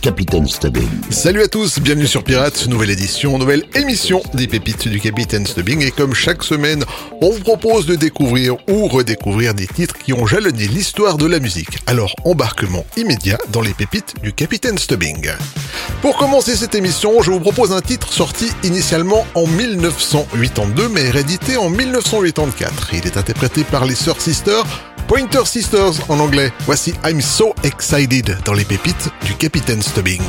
Capitaine Stubbing. Salut à tous, bienvenue sur Pirates, nouvelle édition, nouvelle émission des pépites du Capitaine Stubbing. Et comme chaque semaine, on vous propose de découvrir ou redécouvrir des titres qui ont jalonné l'histoire de la musique. Alors, embarquement immédiat dans les pépites du Capitaine Stubbing. Pour commencer cette émission, je vous propose un titre sorti initialement en 1982 mais réédité en 1984. Il est interprété par les Sœurs Sisters Pointer Sisters en anglais. Voici I'm So Excited dans les pépites du Capitaine Stubbing.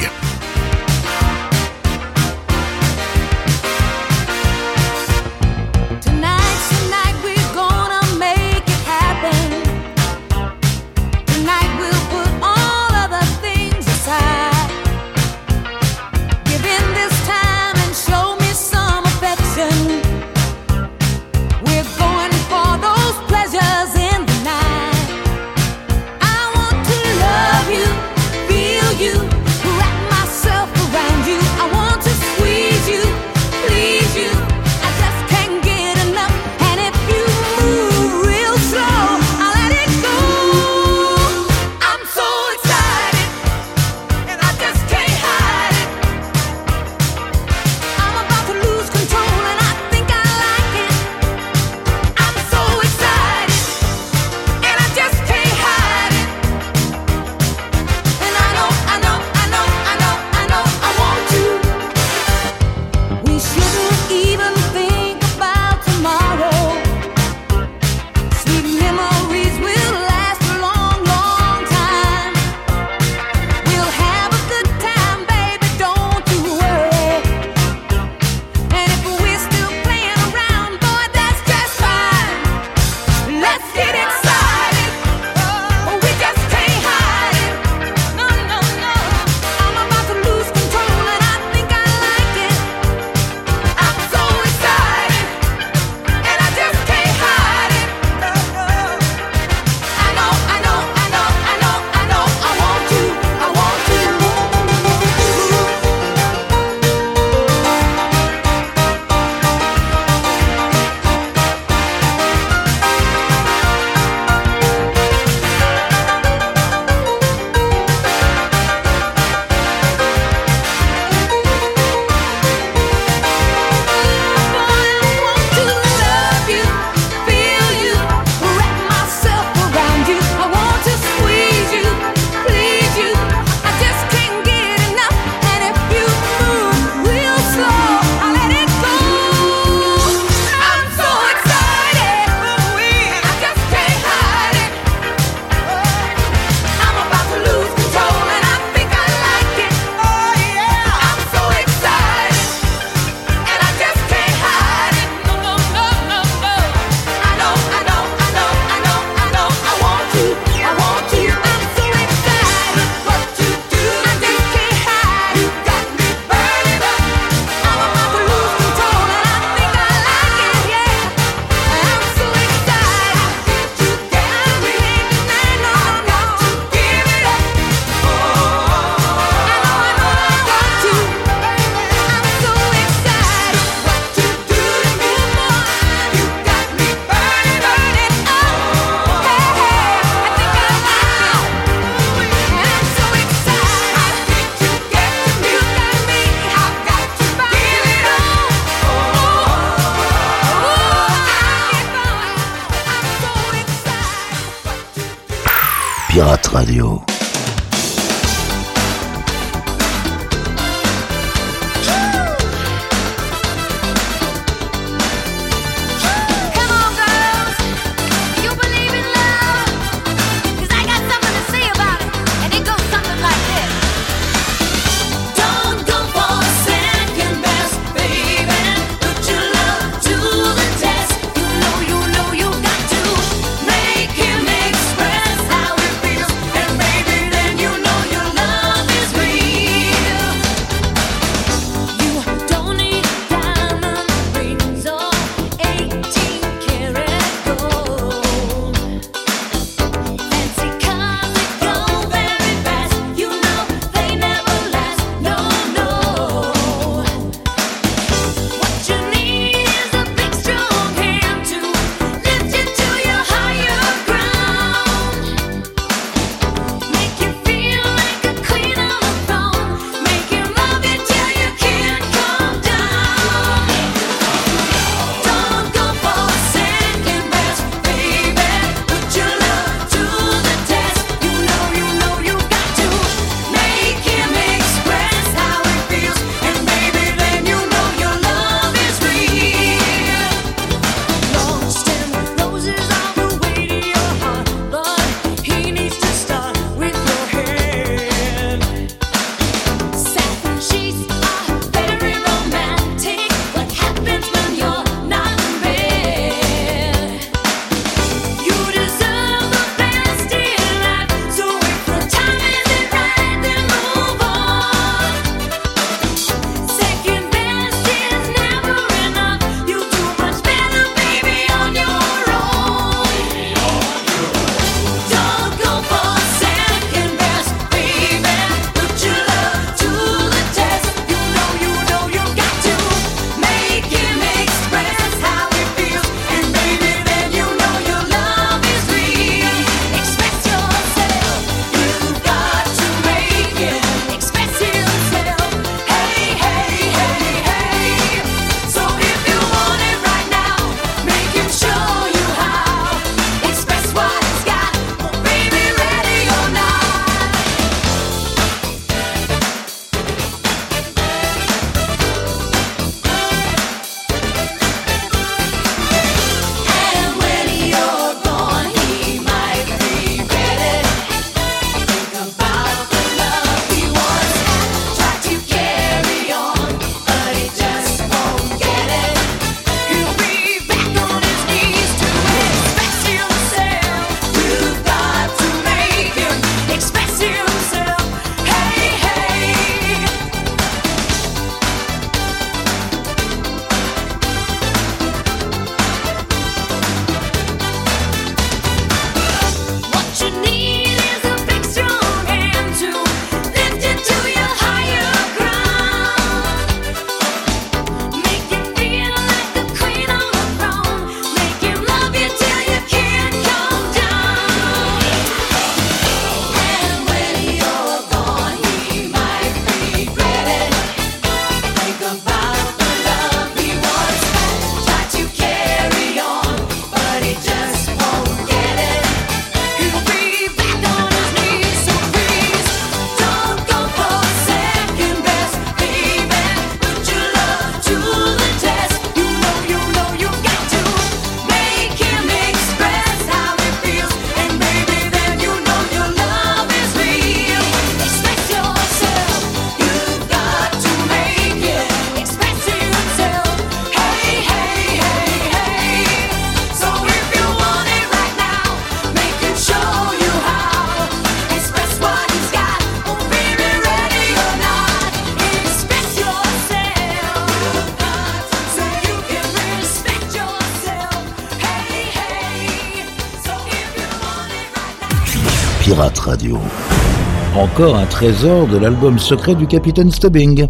Encore un trésor de l'album secret du Capitaine Stubbing.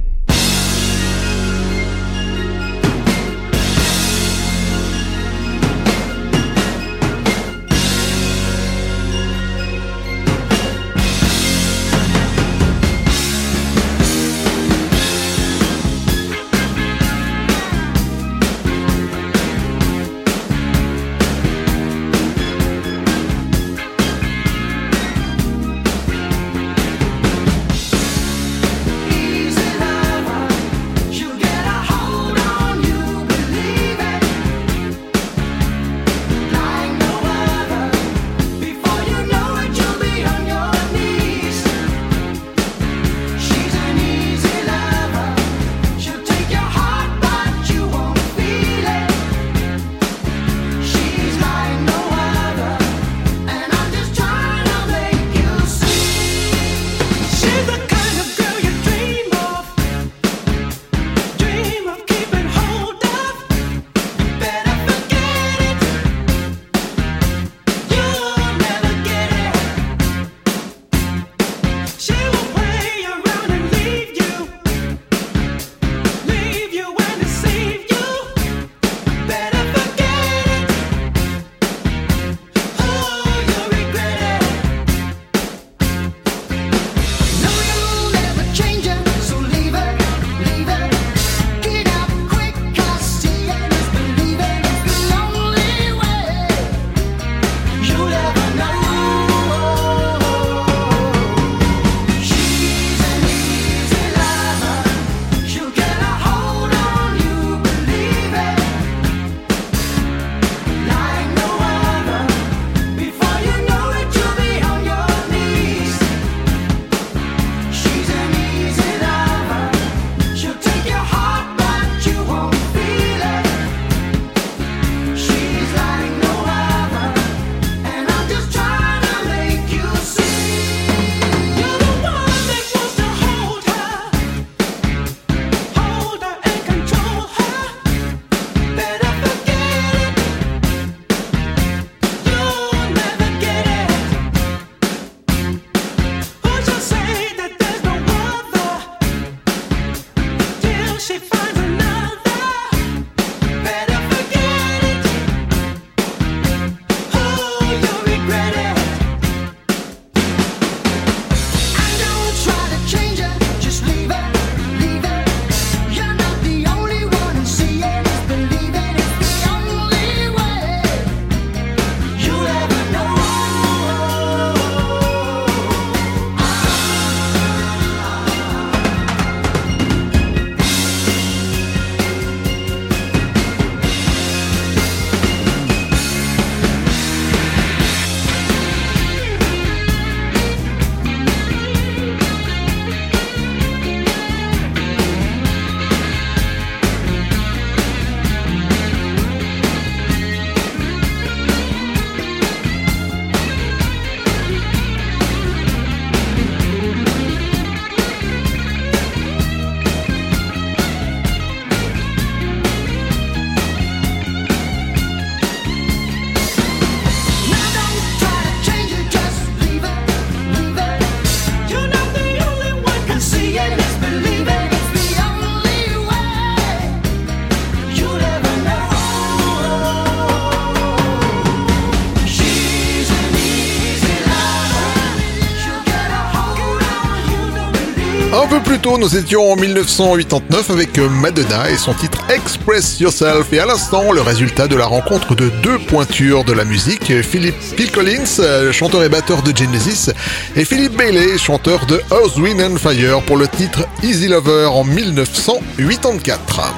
Nous étions en 1989 avec Madonna et son titre Express Yourself. Et à l'instant, le résultat de la rencontre de deux pointures de la musique, Philip Phil Collins, chanteur et batteur de Genesis, et Philip Bailey, chanteur de Earth, Wind and Fire pour le titre Easy Lover en 1984.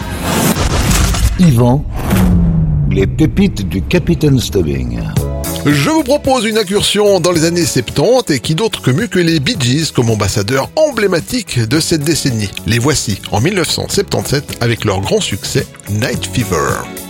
Yvan, les pépites du Capitaine Stubbing. Je vous propose une incursion dans les années 70 et qui d'autre que mieux que les Bee Gees comme ambassadeurs emblématiques de cette décennie. Les voici en 1977 avec leur grand succès Night Fever.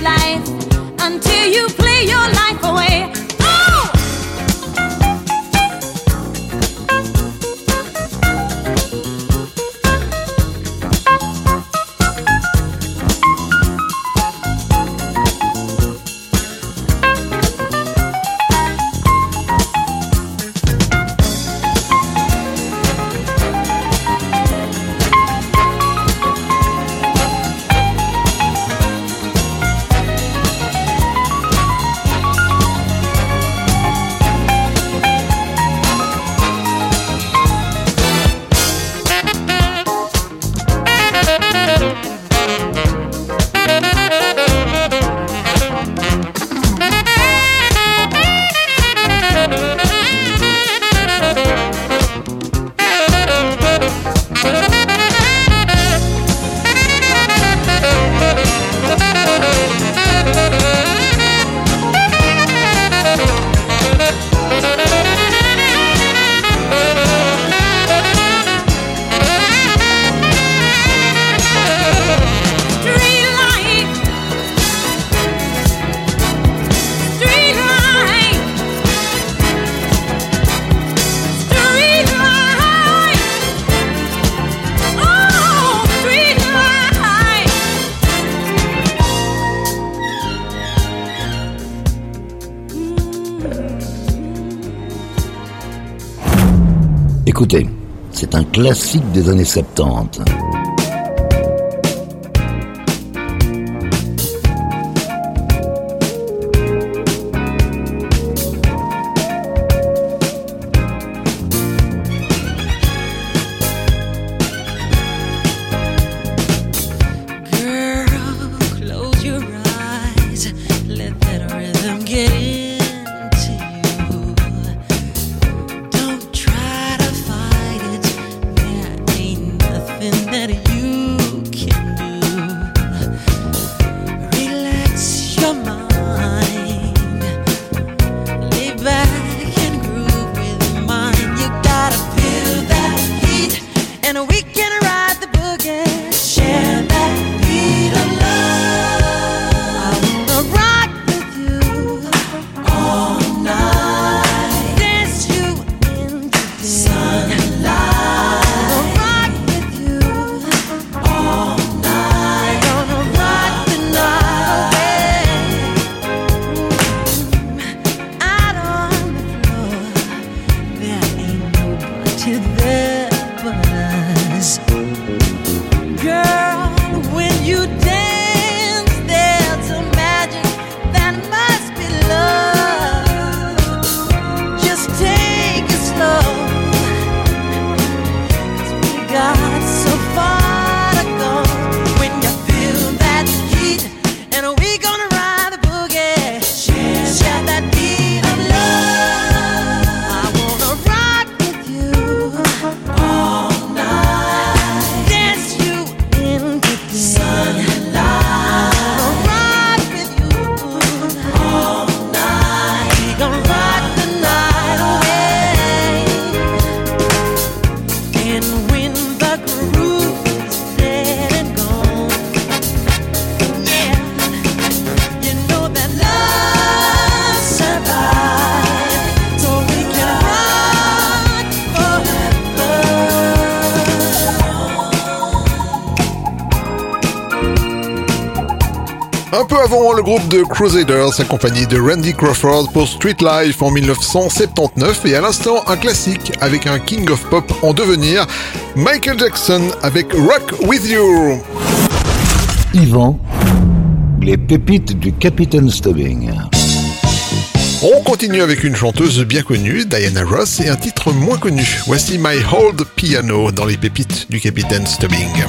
life until you play your life. C'est un classique des années 70. Un peu avant, le groupe de Crusaders accompagné de Randy Crawford pour Street Life en 1979 et à l'instant un classique avec un King of Pop en devenir, Michael Jackson avec Rock With You. Yvan, les pépites du Capitaine Stubbing. On continue avec une chanteuse bien connue, Diana Ross, et un titre moins connu. Voici My Old Piano dans les pépites du Capitaine Stubbing.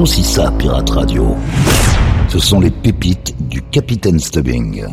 aussi ça, Pirate Radio. Ce sont les pépites du Capitaine Stubbing.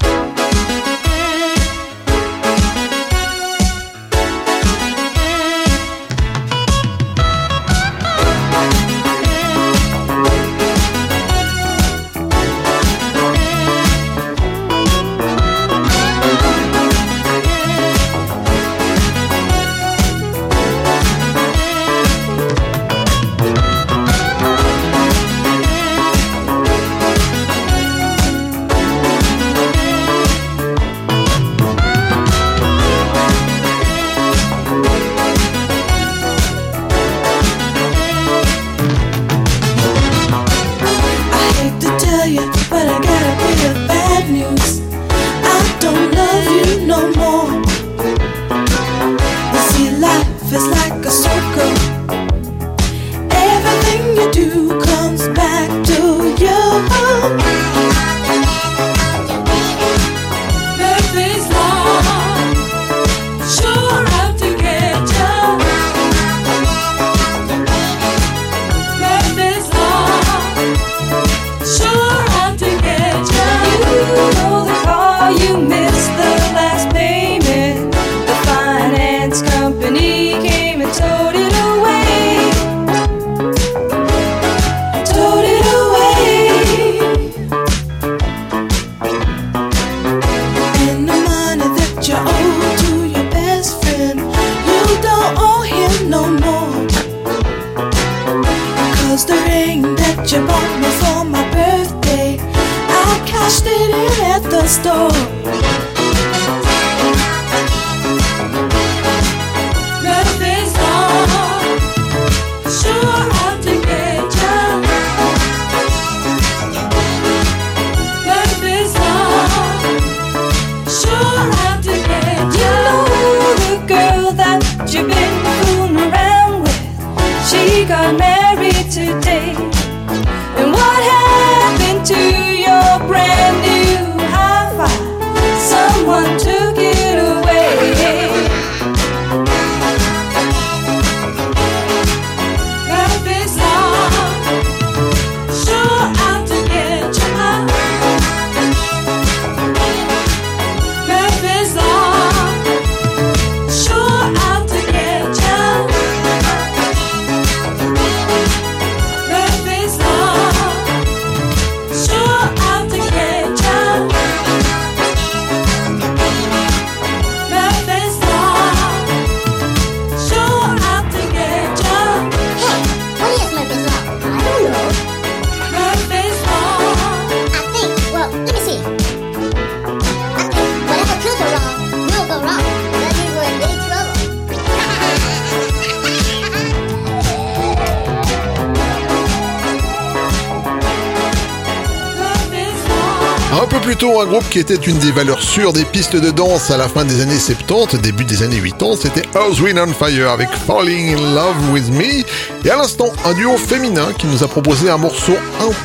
Un peu plus tôt, un groupe qui était une des valeurs sûres des pistes de danse à la fin des années 70, début des années 80, c'était Earth, Wind on Fire avec Falling in Love with Me. Et à l'instant, un duo féminin qui nous a proposé un morceau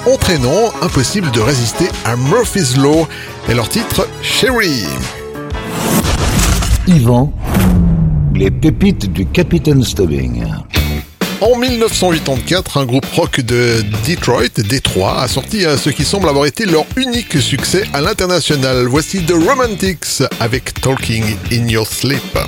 entraînant, impossible de résister à Murphy's Law et leur titre Sherry. Yvan, les pépites du Capitaine Stubbing. En 1984, un groupe rock de Detroit, Détroit, a sorti ce qui semble avoir été leur unique succès à l'international. Voici The Romantics avec Talking in Your Sleep.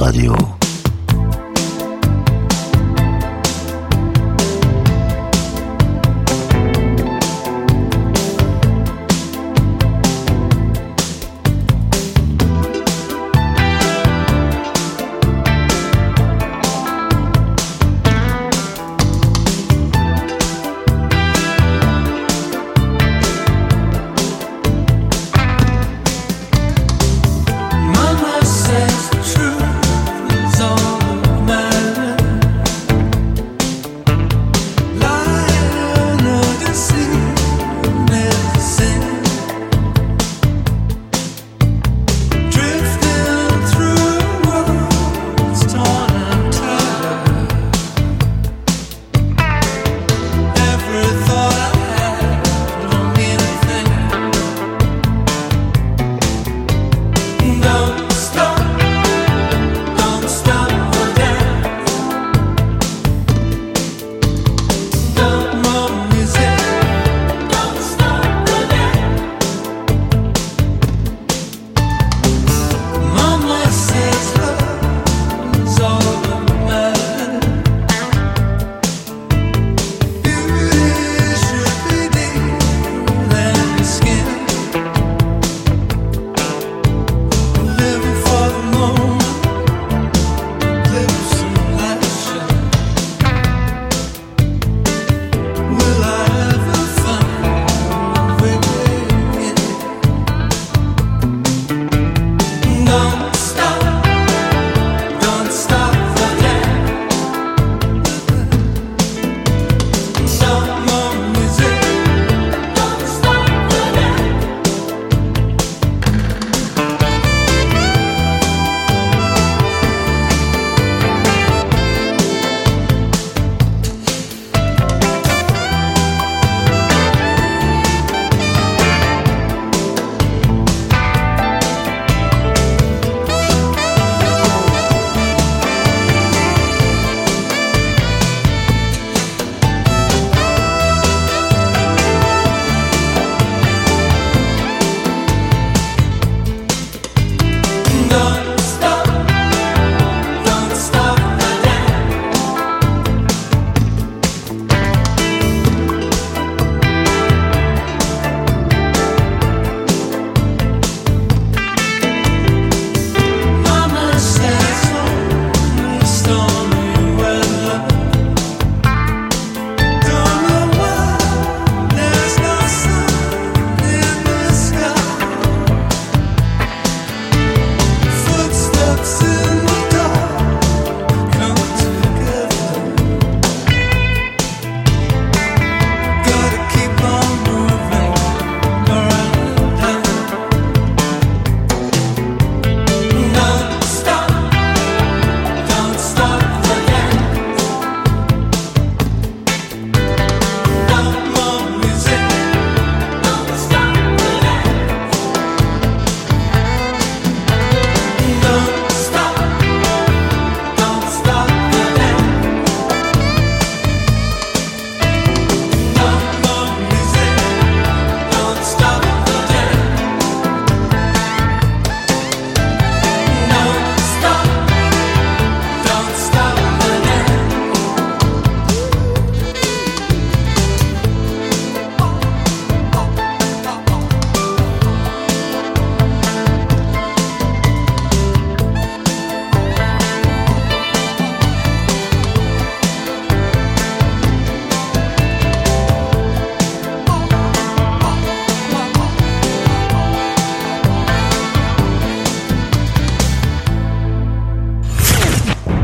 Radio.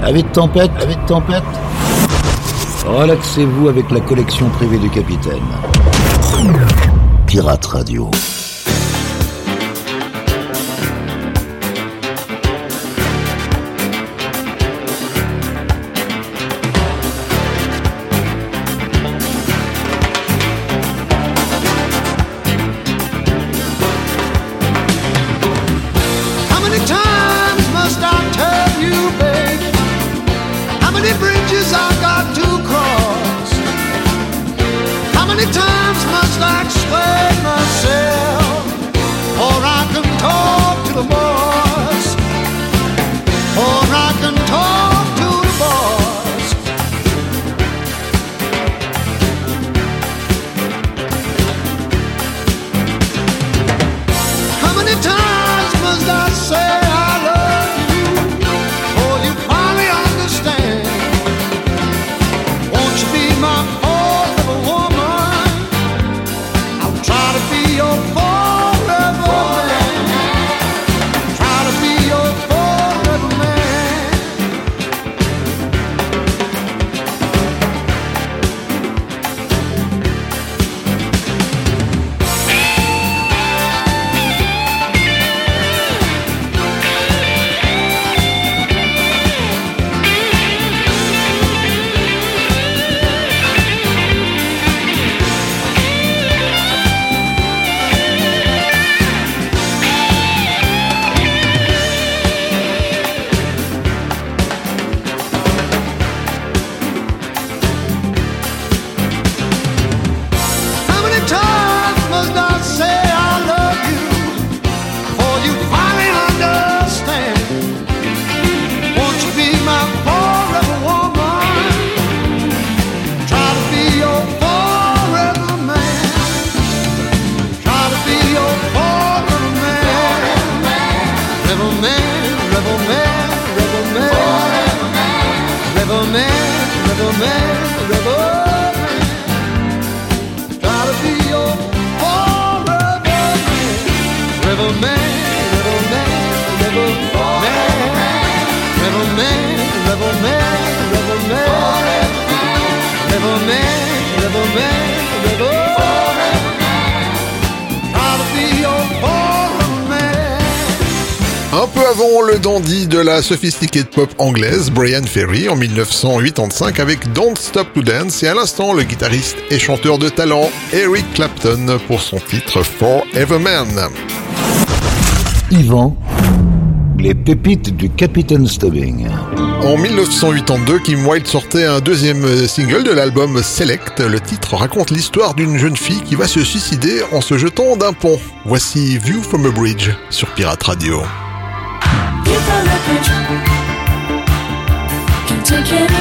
Avec tempête, avec tempête. Relaxez-vous avec la collection privée du capitaine. Pirate Radio. Le dandy de la sophistiquée pop anglaise Brian Ferry en 1985 avec Don't Stop to Dance et à l'instant le guitariste et chanteur de talent Eric Clapton pour son titre Forever Man. Yvan, les pépites du Capitaine Stubbing. En 1982, Kim Wilde sortait un deuxième euh, single de l'album Select. Le titre raconte l'histoire d'une jeune fille qui va se suicider en se jetant d'un pont. Voici View from a Bridge sur Pirate Radio. Take it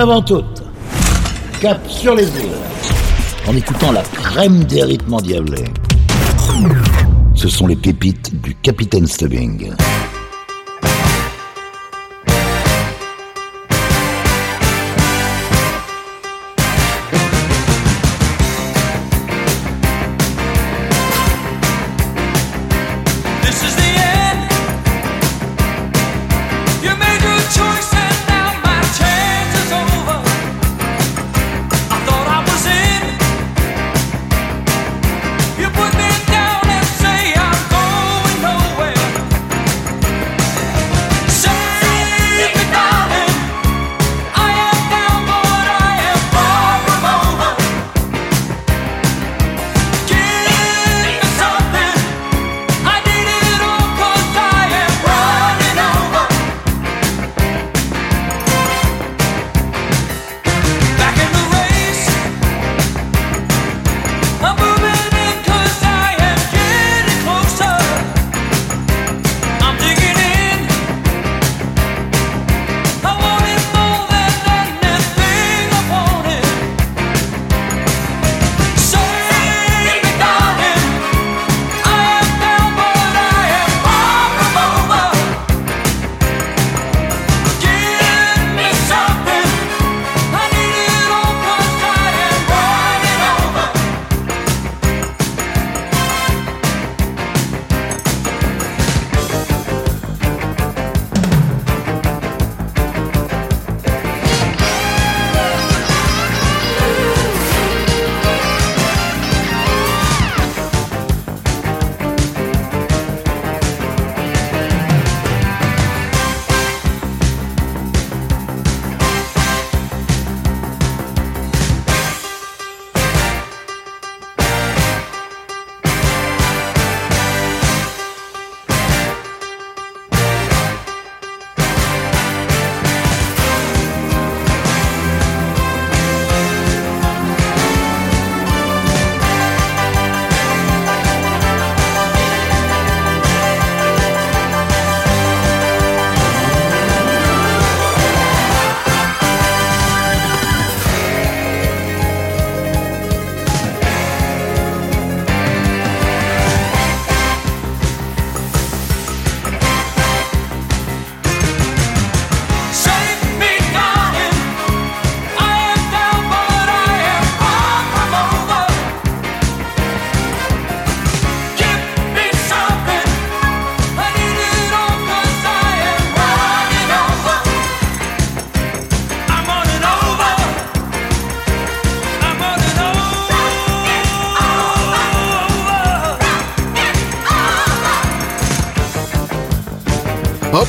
avant toute. Cap sur les îles. En écoutant la crème des rythmes endiablés. Ce sont les pépites du Capitaine Stubbing.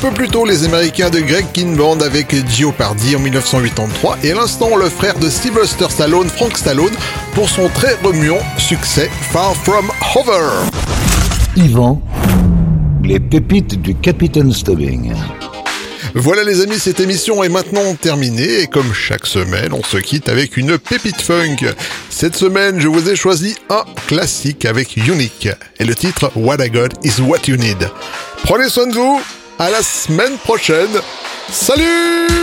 peu plus tôt, les Américains de Greg Kinband avec Jeopardy en 1983 et à l'instant le frère de Sylvester Stallone, Frank Stallone, pour son très remuant succès Far From Hover. Yvan, les pépites du Capitaine Stubbing. Voilà les amis, cette émission est maintenant terminée et comme chaque semaine, on se quitte avec une pépite funk. Cette semaine, je vous ai choisi un classique avec Unique et le titre What I Got Is What You Need. Prenez soin de vous à la semaine prochaine. Salut